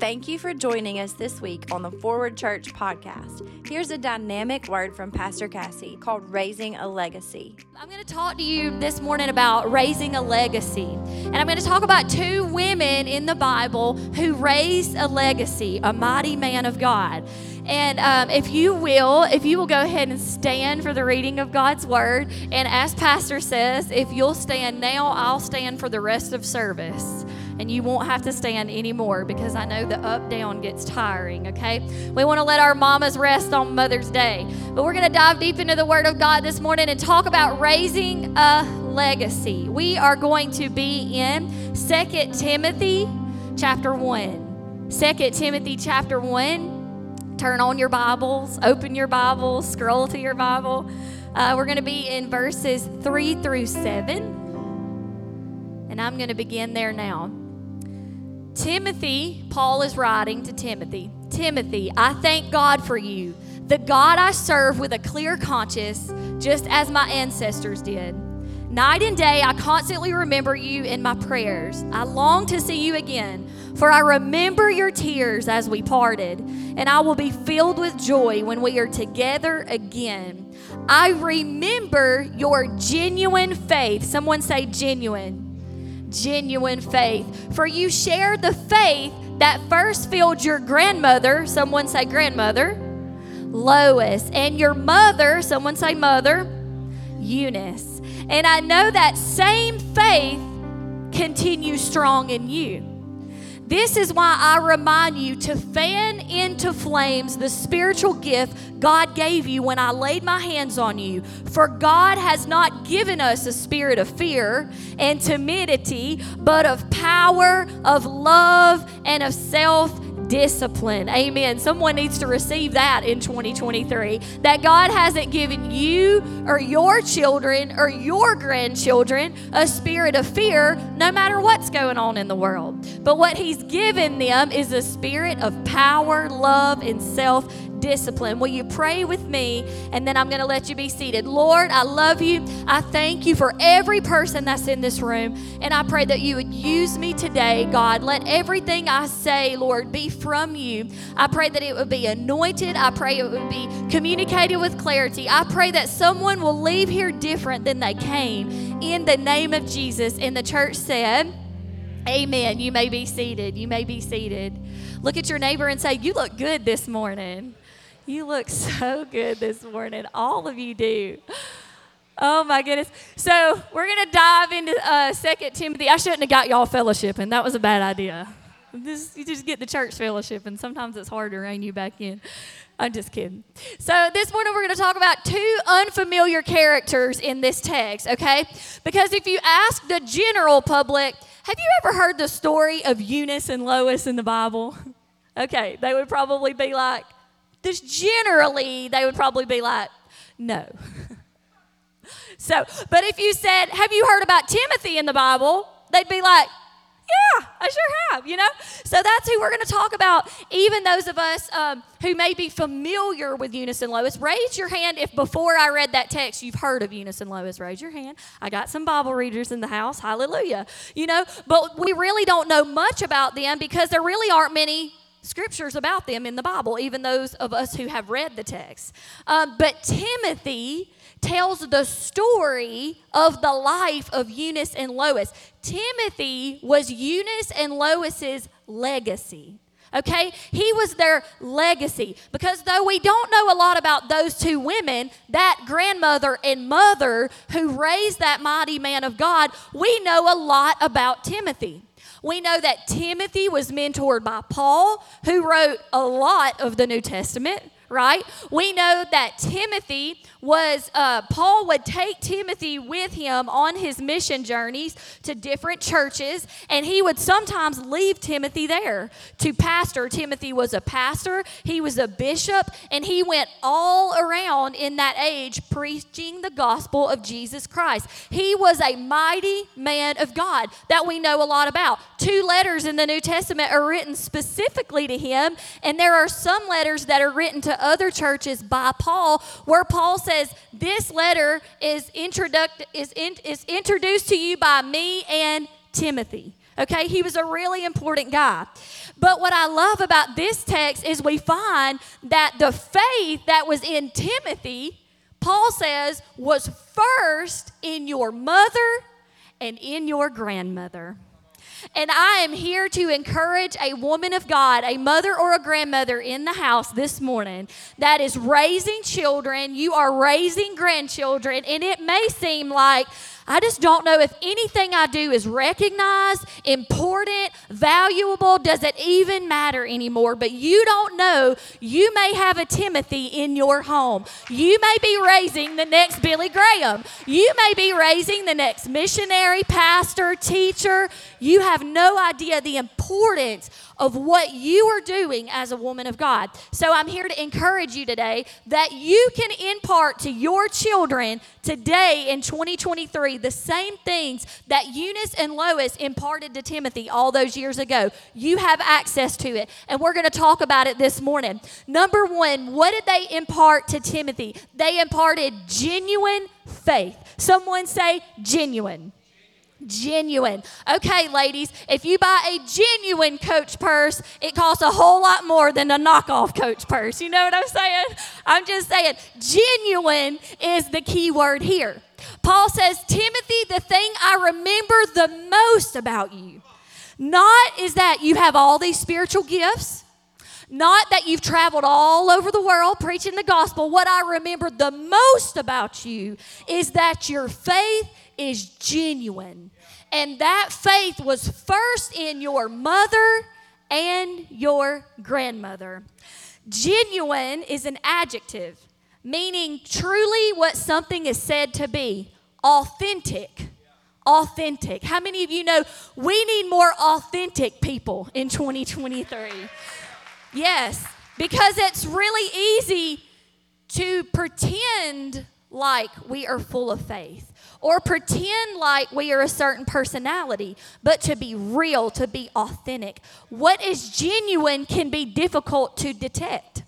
Thank you for joining us this week on the Forward Church podcast. Here's a dynamic word from Pastor Cassie called Raising a Legacy. I'm going to talk to you this morning about raising a legacy. And I'm going to talk about two women in the Bible who raised a legacy, a mighty man of God. And um, if you will, if you will go ahead and stand for the reading of God's word, and as Pastor says, if you'll stand now, I'll stand for the rest of service and you won't have to stand anymore because I know the up down gets tiring, okay? We want to let our mamas rest on Mother's Day. But we're going to dive deep into the Word of God this morning and talk about raising a legacy. We are going to be in 2 Timothy chapter 1. 2 Timothy chapter 1. Turn on your Bibles, open your Bibles, scroll to your Bible. Uh, we're going to be in verses 3 through 7. And I'm going to begin there now. Timothy, Paul is writing to Timothy Timothy, I thank God for you, the God I serve with a clear conscience, just as my ancestors did. Night and day, I constantly remember you in my prayers. I long to see you again, for I remember your tears as we parted, and I will be filled with joy when we are together again. I remember your genuine faith. Someone say, genuine genuine faith. For you share the faith that first filled your grandmother, someone say grandmother, Lois, and your mother, someone say mother, Eunice. And I know that same faith continues strong in you. This is why I remind you to fan into flames the spiritual gift God gave you when I laid my hands on you. For God has not given us a spirit of fear and timidity, but of power, of love, and of self discipline. Amen. Someone needs to receive that in 2023. That God hasn't given you or your children or your grandchildren a spirit of fear no matter what's going on in the world. But what He's given them is a spirit of power, love, and self discipline. Will you pray with me? And then I'm going to let you be seated. Lord, I love you. I thank you for every person that's in this room. And I pray that you would use me today, God. Let everything I say, Lord, be from you. I pray that it would be anointed. I pray it would be communicated with clarity. I pray that someone will leave here different than they came in the name of Jesus. And the church said, Amen. You may be seated. You may be seated. Look at your neighbor and say, You look good this morning. You look so good this morning. All of you do. Oh my goodness. So we're going to dive into uh, 2 Timothy. I shouldn't have got y'all fellowship, and that was a bad idea. This, you just get the church fellowship, and sometimes it's hard to rein you back in. I'm just kidding. So, this morning we're going to talk about two unfamiliar characters in this text, okay? Because if you ask the general public, have you ever heard the story of Eunice and Lois in the Bible? Okay, they would probably be like, this generally, they would probably be like, no. so, but if you said, have you heard about Timothy in the Bible? They'd be like, yeah, I sure have, you know? So that's who we're going to talk about. Even those of us um, who may be familiar with Eunice and Lois, raise your hand if before I read that text you've heard of Eunice and Lois. Raise your hand. I got some Bible readers in the house. Hallelujah. You know, but we really don't know much about them because there really aren't many scriptures about them in the Bible, even those of us who have read the text. Um, but Timothy tells the story of the life of Eunice and Lois. Timothy was Eunice and Lois's legacy. Okay? He was their legacy. Because though we don't know a lot about those two women, that grandmother and mother who raised that mighty man of God, we know a lot about Timothy. We know that Timothy was mentored by Paul, who wrote a lot of the New Testament right? We know that Timothy was, uh, Paul would take Timothy with him on his mission journeys to different churches, and he would sometimes leave Timothy there to pastor. Timothy was a pastor, he was a bishop, and he went all around in that age preaching the gospel of Jesus Christ. He was a mighty man of God that we know a lot about. Two letters in the New Testament are written specifically to him, and there are some letters that are written to other churches by Paul, where Paul says, This letter is, introduct- is, in- is introduced to you by me and Timothy. Okay, he was a really important guy. But what I love about this text is we find that the faith that was in Timothy, Paul says, was first in your mother and in your grandmother. And I am here to encourage a woman of God, a mother or a grandmother in the house this morning that is raising children. You are raising grandchildren, and it may seem like, I just don't know if anything I do is recognized, important, valuable. Does it even matter anymore? But you don't know. You may have a Timothy in your home. You may be raising the next Billy Graham. You may be raising the next missionary, pastor, teacher. You have no idea the importance of what you are doing as a woman of God. So I'm here to encourage you today that you can impart to your children today in 2023 the same things that Eunice and Lois imparted to Timothy all those years ago. You have access to it, and we're going to talk about it this morning. Number one, what did they impart to Timothy? They imparted genuine faith. Someone say genuine genuine. Okay, ladies, if you buy a genuine Coach purse, it costs a whole lot more than a knockoff Coach purse. You know what I'm saying? I'm just saying, genuine is the key word here. Paul says, Timothy, the thing I remember the most about you, not is that you have all these spiritual gifts. Not that you've traveled all over the world preaching the gospel. What I remember the most about you is that your faith is genuine. And that faith was first in your mother and your grandmother. Genuine is an adjective, meaning truly what something is said to be authentic. Authentic. How many of you know we need more authentic people in 2023? Yes, because it's really easy to pretend like we are full of faith or pretend like we are a certain personality, but to be real, to be authentic. What is genuine can be difficult to detect.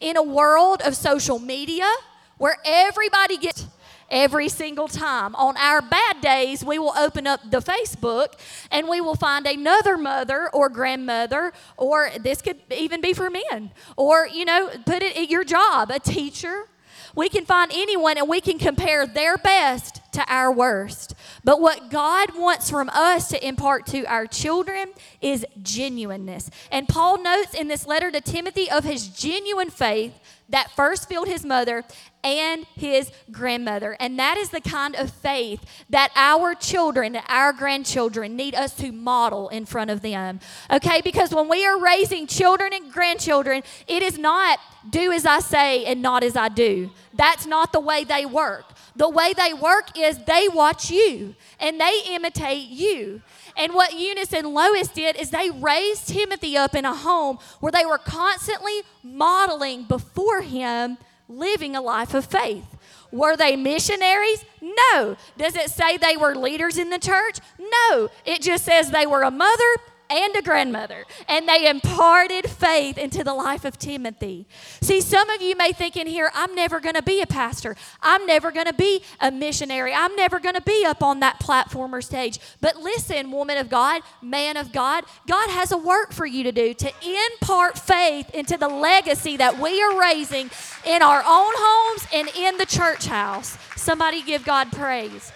In a world of social media where everybody gets every single time. On our bad days, we will open up the Facebook and we will find another mother or grandmother, or this could even be for men, or, you know, put it at your job, a teacher. We can find anyone and we can compare their best to our worst. But what God wants from us to impart to our children is genuineness. And Paul notes in this letter to Timothy of his genuine faith that first filled his mother and his grandmother. And that is the kind of faith that our children, our grandchildren need us to model in front of them. Okay? Because when we are raising children and grandchildren, it is not do as I say and not as I do. That's not the way they work. The way they work is they watch you and they imitate you. And what Eunice and Lois did is they raised Timothy up in a home where they were constantly modeling before him living a life of faith. Were they missionaries? No. Does it say they were leaders in the church? No. It just says they were a mother and a grandmother, and they imparted faith into the life of Timothy. See, some of you may think in here, I'm never going to be a pastor. I'm never going to be a missionary. I'm never going to be up on that platform or stage. But listen, woman of God, man of God, God has a work for you to do to impart faith into the legacy that we are raising in our own homes and in the church house. Somebody give God praise.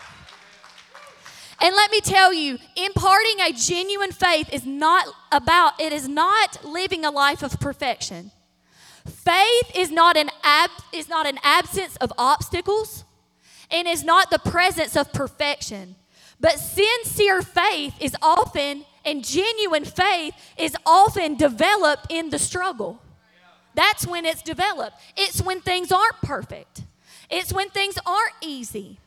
And let me tell you, imparting a genuine faith is not about, it is not living a life of perfection. Faith is not an, ab, is not an absence of obstacles and is not the presence of perfection. But sincere faith is often, and genuine faith is often developed in the struggle. That's when it's developed. It's when things aren't perfect, it's when things aren't easy.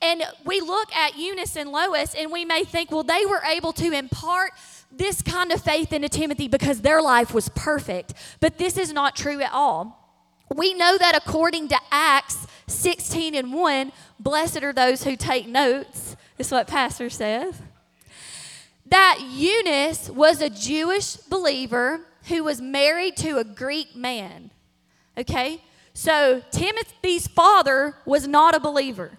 And we look at Eunice and Lois and we may think, well, they were able to impart this kind of faith into Timothy because their life was perfect. But this is not true at all. We know that according to Acts 16 and 1, blessed are those who take notes, is what Pastor says. That Eunice was a Jewish believer who was married to a Greek man. Okay? So Timothy's father was not a believer.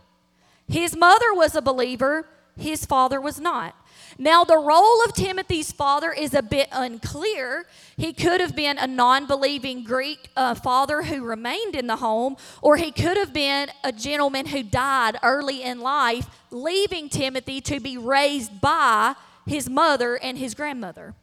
His mother was a believer, his father was not. Now, the role of Timothy's father is a bit unclear. He could have been a non believing Greek uh, father who remained in the home, or he could have been a gentleman who died early in life, leaving Timothy to be raised by his mother and his grandmother.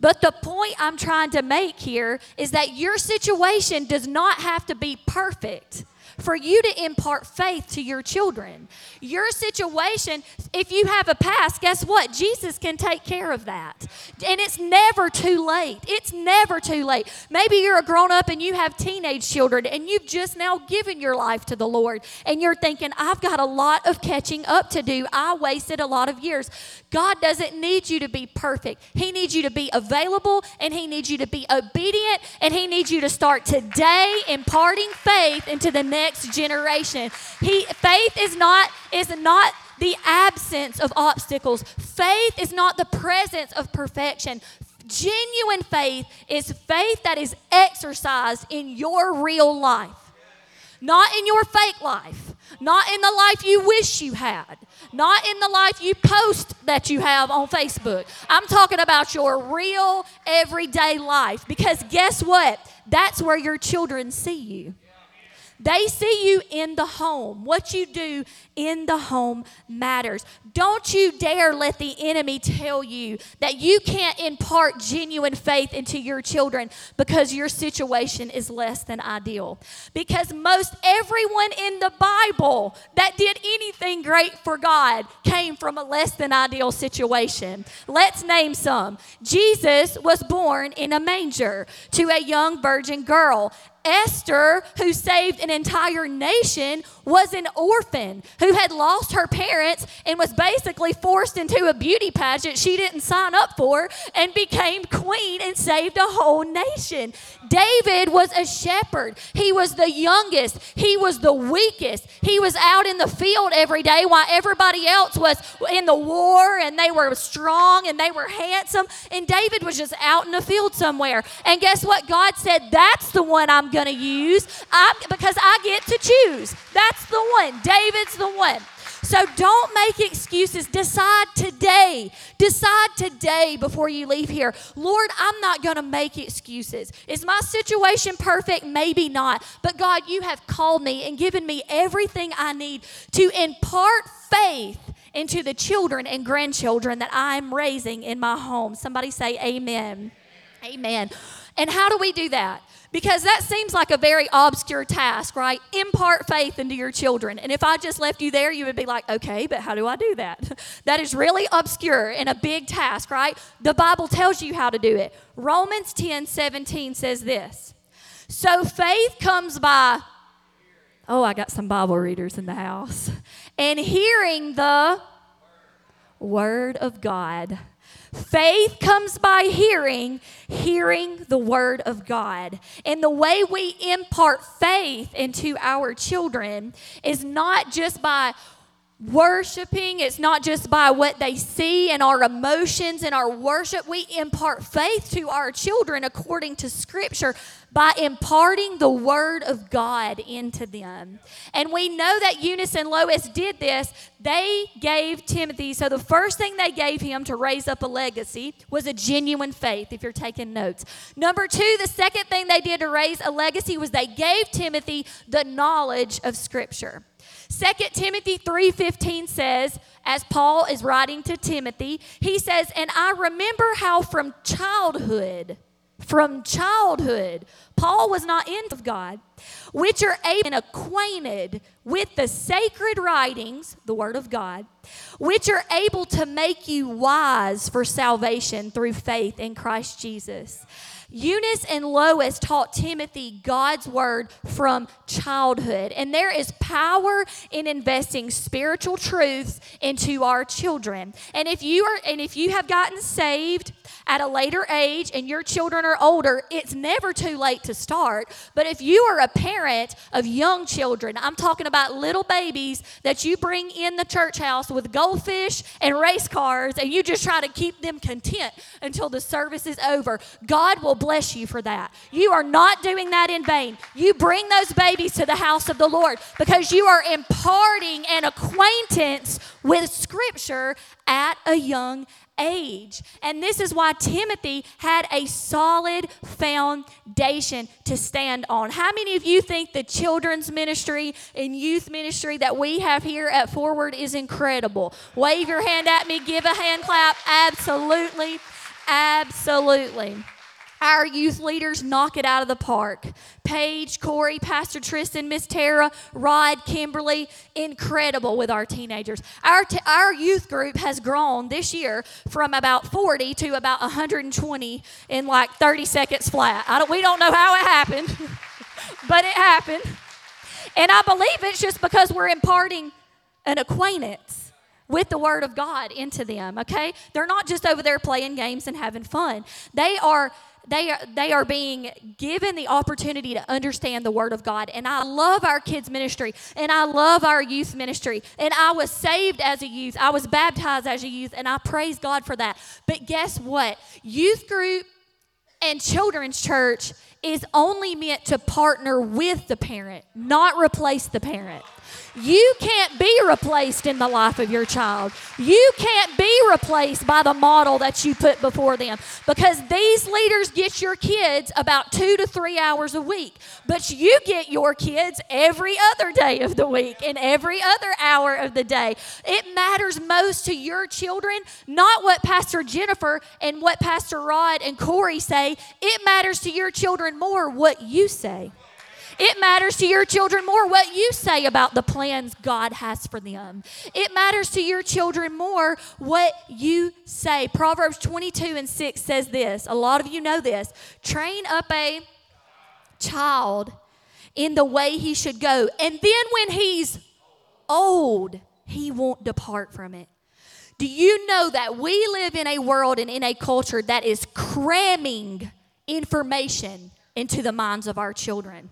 But the point I'm trying to make here is that your situation does not have to be perfect for you to impart faith to your children. Your situation, if you have a past, guess what? Jesus can take care of that. And it's never too late. It's never too late. Maybe you're a grown up and you have teenage children and you've just now given your life to the Lord and you're thinking, I've got a lot of catching up to do. I wasted a lot of years. God doesn't need you to be perfect. He needs you to be available and He needs you to be obedient and He needs you to start today imparting faith into the next next generation. He, faith is not, is not the absence of obstacles. Faith is not the presence of perfection. Genuine faith is faith that is exercised in your real life, not in your fake life, not in the life you wish you had, not in the life you post that you have on Facebook. I'm talking about your real everyday life because guess what? That's where your children see you. They see you in the home. What you do in the home matters. Don't you dare let the enemy tell you that you can't impart genuine faith into your children because your situation is less than ideal. Because most everyone in the Bible that did anything great for God came from a less than ideal situation. Let's name some. Jesus was born in a manger to a young virgin girl. Esther, who saved an entire nation, was an orphan who had lost her parents and was basically forced into a beauty pageant she didn't sign up for and became queen and saved a whole nation. David was a shepherd. He was the youngest, he was the weakest. He was out in the field every day while everybody else was in the war and they were strong and they were handsome. And David was just out in the field somewhere. And guess what? God said, That's the one I'm going to use I, because I get to choose. That's the one. David's the one. So don't make excuses. Decide today. Decide today before you leave here. Lord, I'm not going to make excuses. Is my situation perfect? Maybe not. But God, you have called me and given me everything I need to impart faith into the children and grandchildren that I'm raising in my home. Somebody say amen. Amen. And how do we do that? Because that seems like a very obscure task, right? Impart faith into your children. And if I just left you there, you would be like, okay, but how do I do that? that is really obscure and a big task, right? The Bible tells you how to do it. Romans 10 17 says this So faith comes by, oh, I got some Bible readers in the house, and hearing the word of God. Faith comes by hearing, hearing the word of God. And the way we impart faith into our children is not just by worshiping, it's not just by what they see and our emotions and our worship. We impart faith to our children according to Scripture by imparting the Word of God into them. And we know that Eunice and Lois did this. They gave Timothy, so the first thing they gave him to raise up a legacy was a genuine faith, if you're taking notes. Number two, the second thing they did to raise a legacy was they gave Timothy the knowledge of Scripture. 2 Timothy 3:15 says, as Paul is writing to Timothy, he says, "And I remember how from childhood, from childhood, Paul was not in of God, which are able and acquainted with the sacred writings, the word of God, which are able to make you wise for salvation through faith in Christ Jesus." Eunice and Lois taught Timothy God's word from childhood. And there is power in investing spiritual truths into our children. And if you are and if you have gotten saved at a later age and your children are older, it's never too late to start. But if you are a parent of young children, I'm talking about little babies that you bring in the church house with goldfish and race cars and you just try to keep them content until the service is over, God will bless you for that. You are not doing that in vain. You bring those babies to the house of the Lord because you are imparting an acquaintance with Scripture at a young age. And this is why Timothy had a solid foundation to stand on. How many of you think the children's ministry and youth ministry that we have here at Forward is incredible? Wave your hand at me, give a hand clap. Absolutely. Absolutely. Our youth leaders knock it out of the park. Paige, Corey, Pastor Tristan, Miss Tara, Rod, Kimberly, incredible with our teenagers. Our, t- our youth group has grown this year from about 40 to about 120 in like 30 seconds flat. Don't, we don't know how it happened, but it happened. And I believe it's just because we're imparting an acquaintance with the Word of God into them, okay? They're not just over there playing games and having fun. They are they are, they are being given the opportunity to understand the Word of God. And I love our kids' ministry and I love our youth ministry. And I was saved as a youth, I was baptized as a youth, and I praise God for that. But guess what? Youth group and children's church is only meant to partner with the parent, not replace the parent. You can't be replaced in the life of your child. You can't be replaced by the model that you put before them because these leaders get your kids about two to three hours a week, but you get your kids every other day of the week and every other hour of the day. It matters most to your children, not what Pastor Jennifer and what Pastor Rod and Corey say. It matters to your children more what you say. It matters to your children more what you say about the plans God has for them. It matters to your children more what you say. Proverbs 22 and 6 says this. A lot of you know this. Train up a child in the way he should go. And then when he's old, he won't depart from it. Do you know that we live in a world and in a culture that is cramming information into the minds of our children?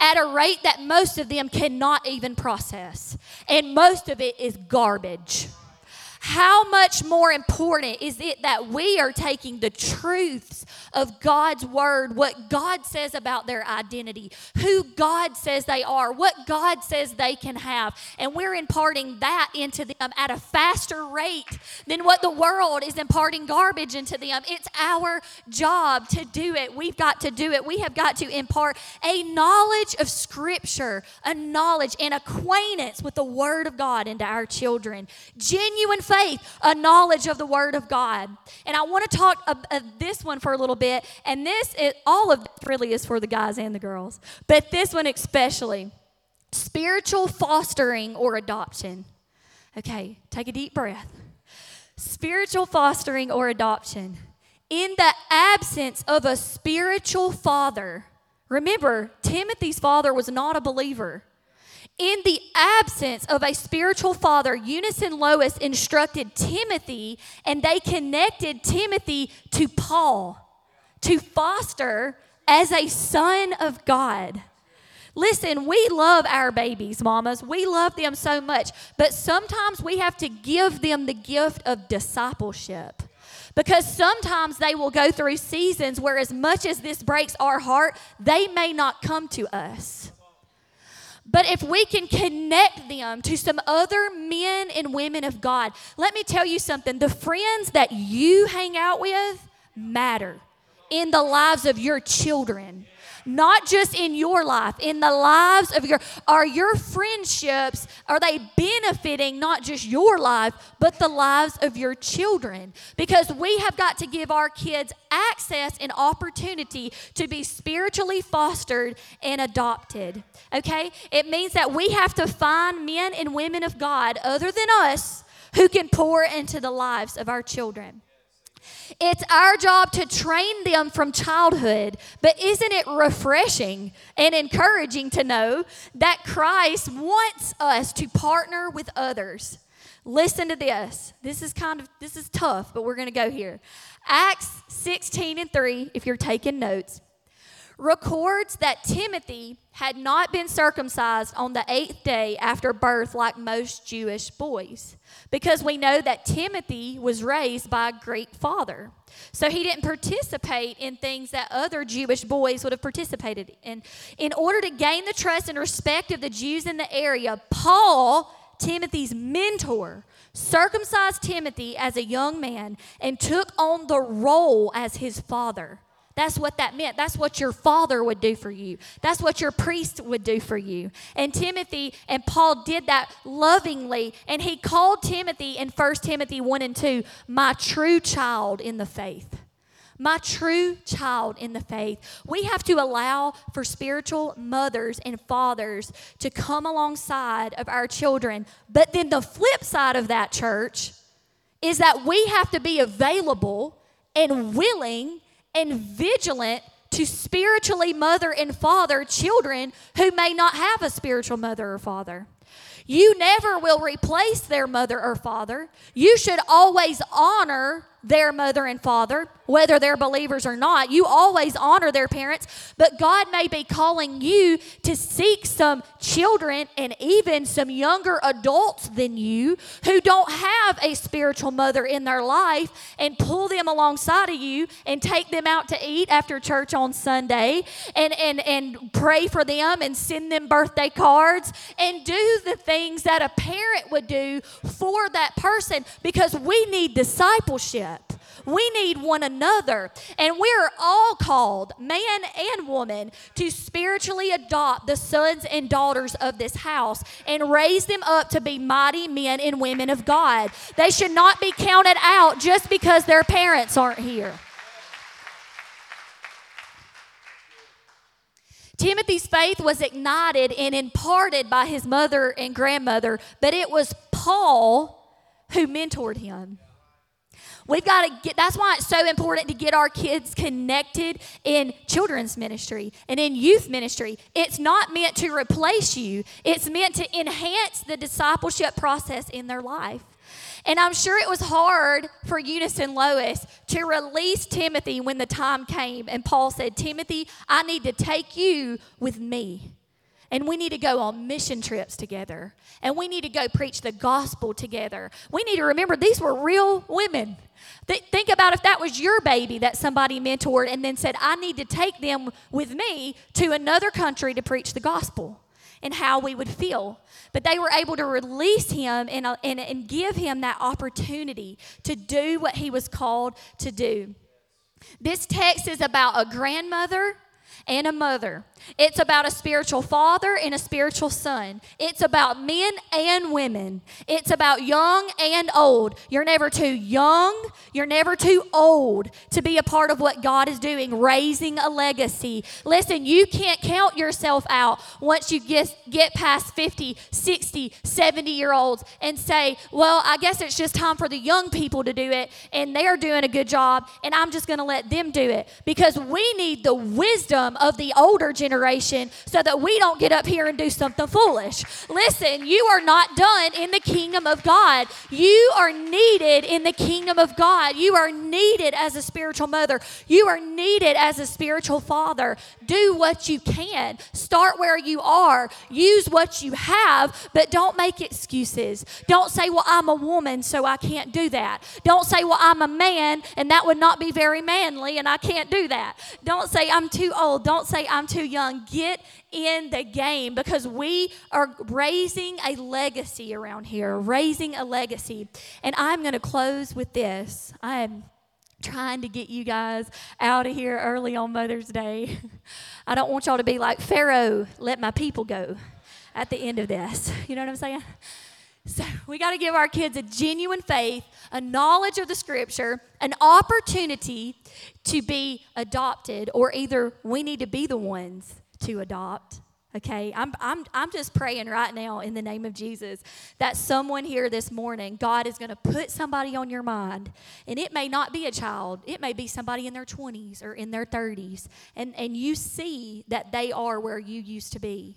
At a rate that most of them cannot even process. And most of it is garbage. How much more important is it that we are taking the truths of God's word, what God says about their identity, who God says they are, what God says they can have, and we're imparting that into them at a faster rate than what the world is imparting garbage into them? It's our job to do it. We've got to do it. We have got to impart a knowledge of Scripture, a knowledge and acquaintance with the Word of God into our children. Genuine faith a knowledge of the Word of God. And I want to talk of, of uh, this one for a little bit. And this, is, all of this really is for the guys and the girls, but this one especially spiritual fostering or adoption. Okay, take a deep breath. Spiritual fostering or adoption. In the absence of a spiritual father, remember, Timothy's father was not a believer. In the absence of a spiritual father, Eunice and Lois instructed Timothy and they connected Timothy to Paul to foster as a son of God. Listen, we love our babies, mamas. We love them so much, but sometimes we have to give them the gift of discipleship. Because sometimes they will go through seasons where, as much as this breaks our heart, they may not come to us. But if we can connect them to some other men and women of God, let me tell you something. The friends that you hang out with matter in the lives of your children not just in your life, in the lives of your are your friendships are they benefiting not just your life, but the lives of your children? Because we have got to give our kids access and opportunity to be spiritually fostered and adopted. Okay? It means that we have to find men and women of God other than us who can pour into the lives of our children. It's our job to train them from childhood, but isn't it refreshing and encouraging to know that Christ wants us to partner with others? Listen to this. This is kind of this is tough, but we're going to go here. Acts 16 and 3 if you're taking notes records that Timothy had not been circumcised on the eighth day after birth like most Jewish boys, because we know that Timothy was raised by a Greek father. So he didn't participate in things that other Jewish boys would have participated in. In order to gain the trust and respect of the Jews in the area, Paul, Timothy's mentor, circumcised Timothy as a young man, and took on the role as his father. That's what that meant. That's what your father would do for you. That's what your priest would do for you. And Timothy and Paul did that lovingly. And he called Timothy in 1 Timothy 1 and 2, my true child in the faith. My true child in the faith. We have to allow for spiritual mothers and fathers to come alongside of our children. But then the flip side of that, church, is that we have to be available and willing and vigilant to spiritually mother and father children who may not have a spiritual mother or father. You never will replace their mother or father. You should always honor their mother and father, whether they're believers or not. You always honor their parents, but God may be calling you to seek some children and even some younger adults than you who don't have a spiritual mother in their life and pull them alongside of you and take them out to eat after church on Sunday and, and, and pray for them and send them birthday cards and do the things that a parent would do for that person because we need discipleship. We need one another. And we're all called, man and woman, to spiritually adopt the sons and daughters of this house and raise them up to be mighty men and women of God. They should not be counted out just because their parents aren't here. Timothy's faith was ignited and imparted by his mother and grandmother, but it was Paul who mentored him. We've got to get, that's why it's so important to get our kids connected in children's ministry and in youth ministry. It's not meant to replace you, it's meant to enhance the discipleship process in their life. And I'm sure it was hard for Eunice and Lois to release Timothy when the time came. And Paul said, Timothy, I need to take you with me. And we need to go on mission trips together. And we need to go preach the gospel together. We need to remember these were real women. Th- think about if that was your baby that somebody mentored and then said, I need to take them with me to another country to preach the gospel and how we would feel. But they were able to release him and, uh, and, and give him that opportunity to do what he was called to do. This text is about a grandmother and a mother. It's about a spiritual father and a spiritual son. It's about men and women. It's about young and old. You're never too young, you're never too old to be a part of what God is doing, raising a legacy. Listen, you can't count yourself out once you get, get past 50, 60, 70 year olds and say, well, I guess it's just time for the young people to do it and they're doing a good job and I'm just going to let them do it because we need the wisdom of the older generation so that we don't get up here and do something foolish. Listen, you are not done in the kingdom of God. You are needed in the kingdom of God. You are needed as a spiritual mother. You are needed as a spiritual father. Do what you can. Start where you are. Use what you have, but don't make excuses. Don't say, Well, I'm a woman, so I can't do that. Don't say, Well, I'm a man, and that would not be very manly, and I can't do that. Don't say, I'm too old. Don't say, I'm too young get in the game because we are raising a legacy around here, raising a legacy. And I'm going to close with this. I am trying to get you guys out of here early on Mother's Day. I don't want y'all to be like, Pharaoh, let my people go at the end of this. You know what I'm saying? So we got to give our kids a genuine faith, a knowledge of the scripture, an opportunity to be adopted, or either we need to be the ones to adopt. Okay, I'm, I'm, I'm just praying right now in the name of Jesus that someone here this morning, God is going to put somebody on your mind. And it may not be a child, it may be somebody in their 20s or in their 30s. And, and you see that they are where you used to be.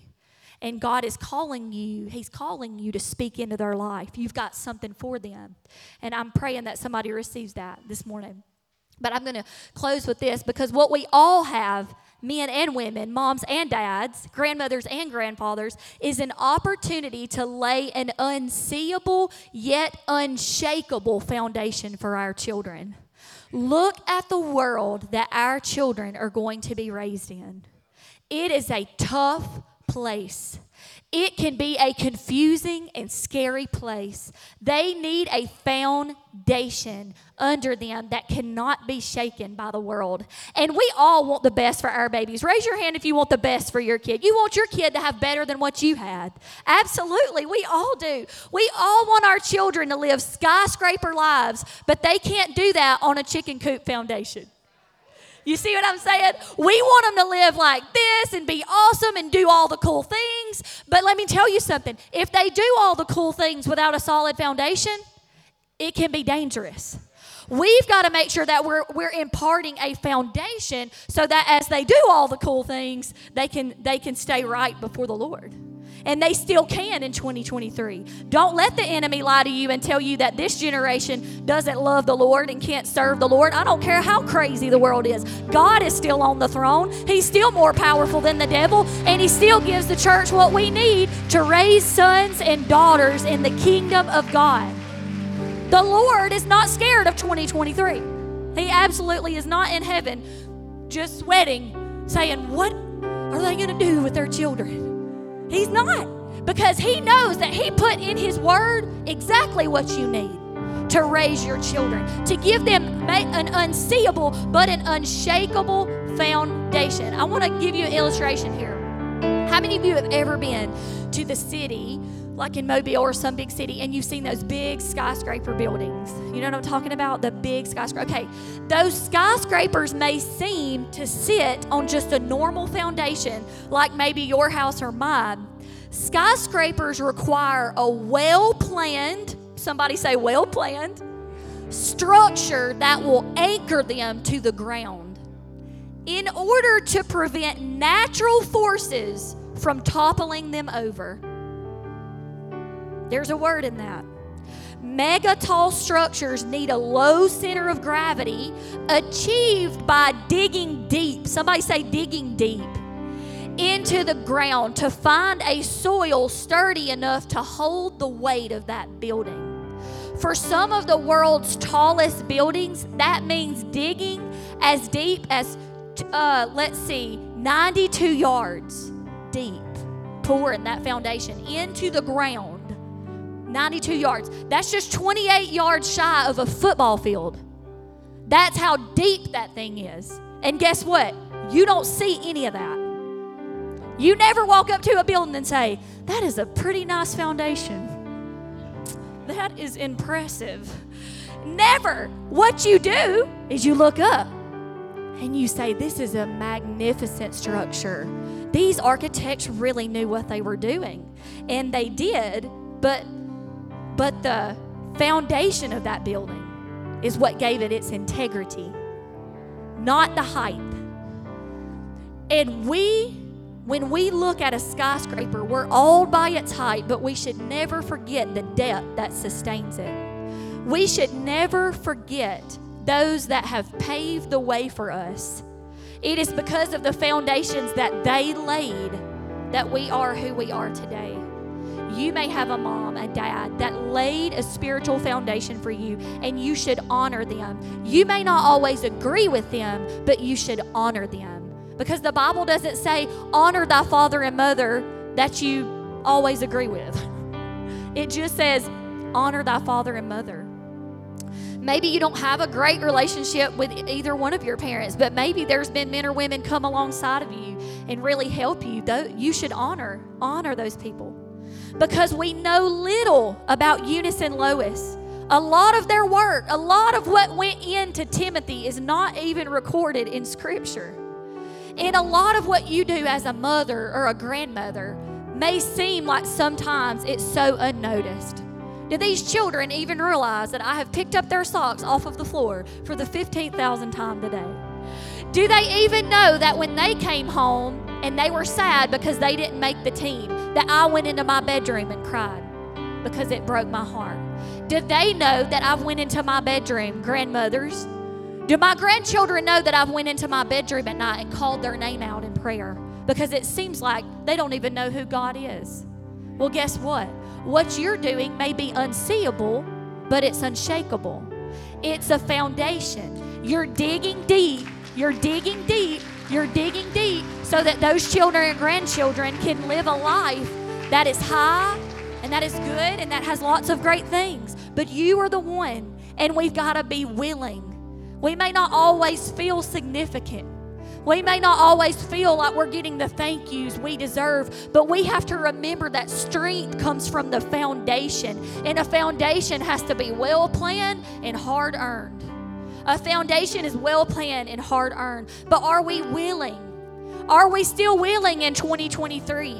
And God is calling you, He's calling you to speak into their life. You've got something for them. And I'm praying that somebody receives that this morning. But I'm going to close with this because what we all have men and women, moms and dads, grandmothers and grandfathers, is an opportunity to lay an unseeable yet unshakable foundation for our children. Look at the world that our children are going to be raised in. It is a tough place. It can be a confusing and scary place. They need a foundation under them that cannot be shaken by the world. And we all want the best for our babies. Raise your hand if you want the best for your kid. You want your kid to have better than what you had. Absolutely, we all do. We all want our children to live skyscraper lives, but they can't do that on a chicken coop foundation. You see what I'm saying? We want them to live like this and be awesome and do all the cool things. But let me tell you something if they do all the cool things without a solid foundation, it can be dangerous. We've got to make sure that we're, we're imparting a foundation so that as they do all the cool things, they can, they can stay right before the Lord and they still can in 2023. Don't let the enemy lie to you and tell you that this generation doesn't love the Lord and can't serve the Lord. I don't care how crazy the world is. God is still on the throne. He's still more powerful than the devil, and He still gives the church what we need to raise sons and daughters in the kingdom of God. The Lord is not scared of 2023. He absolutely is not in heaven just sweating, saying, What are they going to do with their children? He's not. Because He knows that He put in His Word exactly what you need to raise your children, to give them an unseeable but an unshakable foundation. I want to give you an illustration here. How many of you have ever been to the city, like in Mobile or some big city, and you've seen those big skyscraper buildings? You know what I'm talking about? The big skyscraper. Okay, those skyscrapers may seem to sit on just a normal foundation, like maybe your house or mine. Skyscrapers require a well planned, somebody say well planned, structure that will anchor them to the ground in order to prevent natural forces from toppling them over. There's a word in that. Mega tall structures need a low center of gravity achieved by digging deep. Somebody say digging deep into the ground to find a soil sturdy enough to hold the weight of that building. For some of the world's tallest buildings, that means digging as deep as, uh, let's see, 92 yards deep, pouring that foundation into the ground. 92 yards. That's just 28 yards shy of a football field. That's how deep that thing is. And guess what? You don't see any of that. You never walk up to a building and say, That is a pretty nice foundation. That is impressive. Never. What you do is you look up and you say, This is a magnificent structure. These architects really knew what they were doing. And they did, but but the foundation of that building is what gave it its integrity, not the height. And we when we look at a skyscraper, we're awed by its height, but we should never forget the depth that sustains it. We should never forget those that have paved the way for us. It is because of the foundations that they laid that we are who we are today. You may have a mom, a dad that laid a spiritual foundation for you, and you should honor them. You may not always agree with them, but you should honor them because the Bible doesn't say, honor thy father and mother that you always agree with. It just says, honor thy father and mother. Maybe you don't have a great relationship with either one of your parents, but maybe there's been men or women come alongside of you and really help you. You should honor honor those people. Because we know little about Eunice and Lois. A lot of their work, a lot of what went into Timothy is not even recorded in scripture. And a lot of what you do as a mother or a grandmother may seem like sometimes it's so unnoticed. Do these children even realize that I have picked up their socks off of the floor for the 15,000th time today? Do they even know that when they came home and they were sad because they didn't make the team, that I went into my bedroom and cried because it broke my heart? Do they know that I've went into my bedroom, grandmothers, do my grandchildren know that I've went into my bedroom at night and called their name out in prayer? Because it seems like they don't even know who God is. Well, guess what? What you're doing may be unseeable, but it's unshakable. It's a foundation. You're digging deep. You're digging deep. You're digging deep so that those children and grandchildren can live a life that is high and that is good and that has lots of great things. But you are the one, and we've got to be willing. We may not always feel significant. We may not always feel like we're getting the thank yous we deserve, but we have to remember that strength comes from the foundation. And a foundation has to be well planned and hard earned. A foundation is well planned and hard earned. But are we willing? Are we still willing in 2023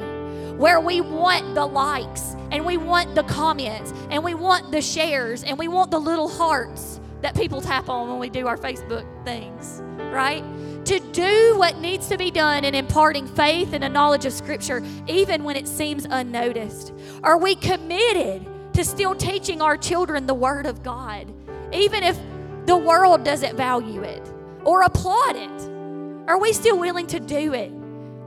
where we want the likes and we want the comments and we want the shares and we want the little hearts that people tap on when we do our Facebook things, right? to do what needs to be done in imparting faith and a knowledge of Scripture, even when it seems unnoticed? Are we committed to still teaching our children the Word of God, even if the world doesn't value it or applaud it? Are we still willing to do it?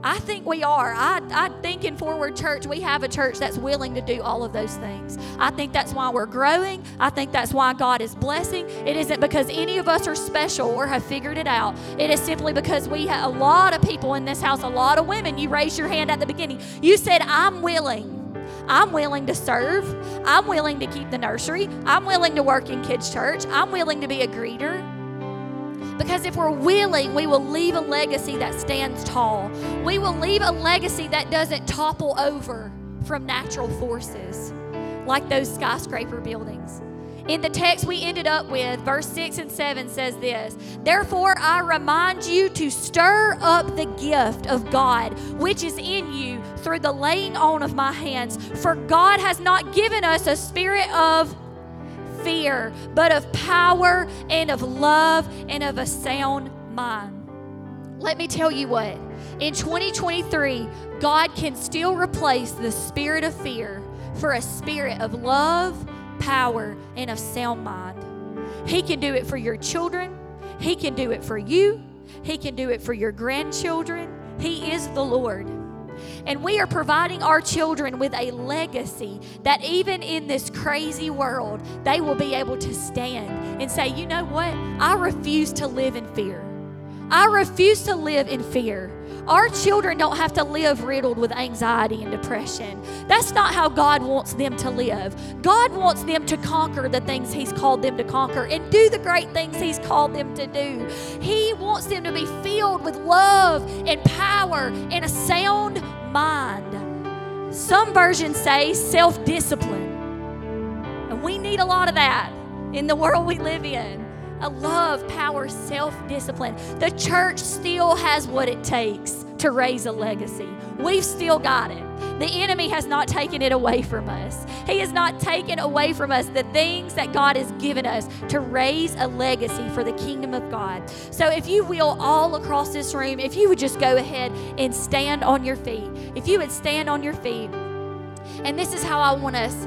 I think we are. I, I think in Forward Church, we have a church that's willing to do all of those things. I think that's why we're growing. I think that's why God is blessing. It isn't because any of us are special or have figured it out. It is simply because we have a lot of people in this house, a lot of women. You raised your hand at the beginning. You said, I'm willing. I'm willing to serve. I'm willing to keep the nursery. I'm willing to work in kids' church. I'm willing to be a greeter. Because if we're willing, we will leave a legacy that stands tall. We will leave a legacy that doesn't topple over from natural forces like those skyscraper buildings. In the text we ended up with, verse 6 and 7 says this Therefore, I remind you to stir up the gift of God which is in you through the laying on of my hands. For God has not given us a spirit of fear, but of power and of love and of a sound mind. Let me tell you what, in 2023, God can still replace the spirit of fear for a spirit of love, power, and of sound mind. He can do it for your children, He can do it for you, He can do it for your grandchildren. He is the Lord. And we are providing our children with a legacy that even in this crazy world, they will be able to stand and say, you know what? I refuse to live in fear. I refuse to live in fear. Our children don't have to live riddled with anxiety and depression. That's not how God wants them to live. God wants them to conquer the things He's called them to conquer and do the great things He's called them to do. He wants them to be filled with love and power and a sound mind. Some versions say self discipline. And we need a lot of that in the world we live in a love, power, self discipline. The church still has what it takes to raise a legacy. We've still got it. The enemy has not taken it away from us. He has not taken away from us the things that God has given us to raise a legacy for the kingdom of God. So, if you will, all across this room, if you would just go ahead and stand on your feet, if you would stand on your feet, and this is how I want us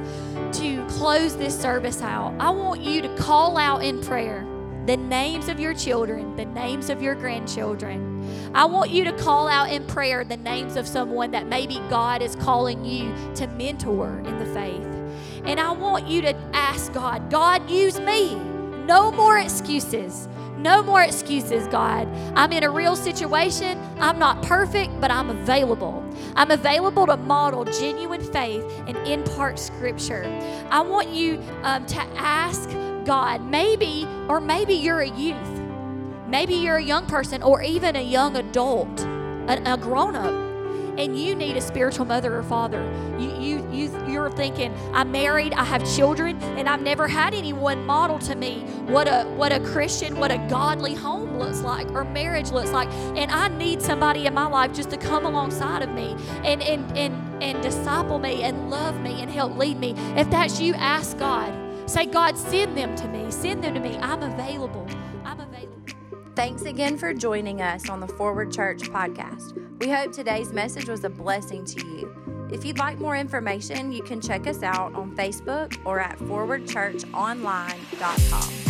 to close this service out. I want you to call out in prayer the names of your children, the names of your grandchildren. I want you to call out in prayer the names of someone that maybe God is calling you to mentor in the faith. And I want you to ask God, God, use me. No more excuses. No more excuses, God. I'm in a real situation. I'm not perfect, but I'm available. I'm available to model genuine faith and impart scripture. I want you um, to ask God. Maybe, or maybe you're a youth. Maybe you're a young person or even a young adult, a, a grown up and you need a spiritual mother or father. You, you, you, you're thinking, I'm married, I have children, and I've never had anyone model to me what a, what a Christian, what a godly home looks like or marriage looks like. And I need somebody in my life just to come alongside of me and, and, and, and disciple me and love me and help lead me. If that's you, ask God. Say, God, send them to me. Send them to me. I'm available. I'm available. Thanks again for joining us on the Forward Church podcast. We hope today's message was a blessing to you. If you'd like more information, you can check us out on Facebook or at forwardchurchonline.com.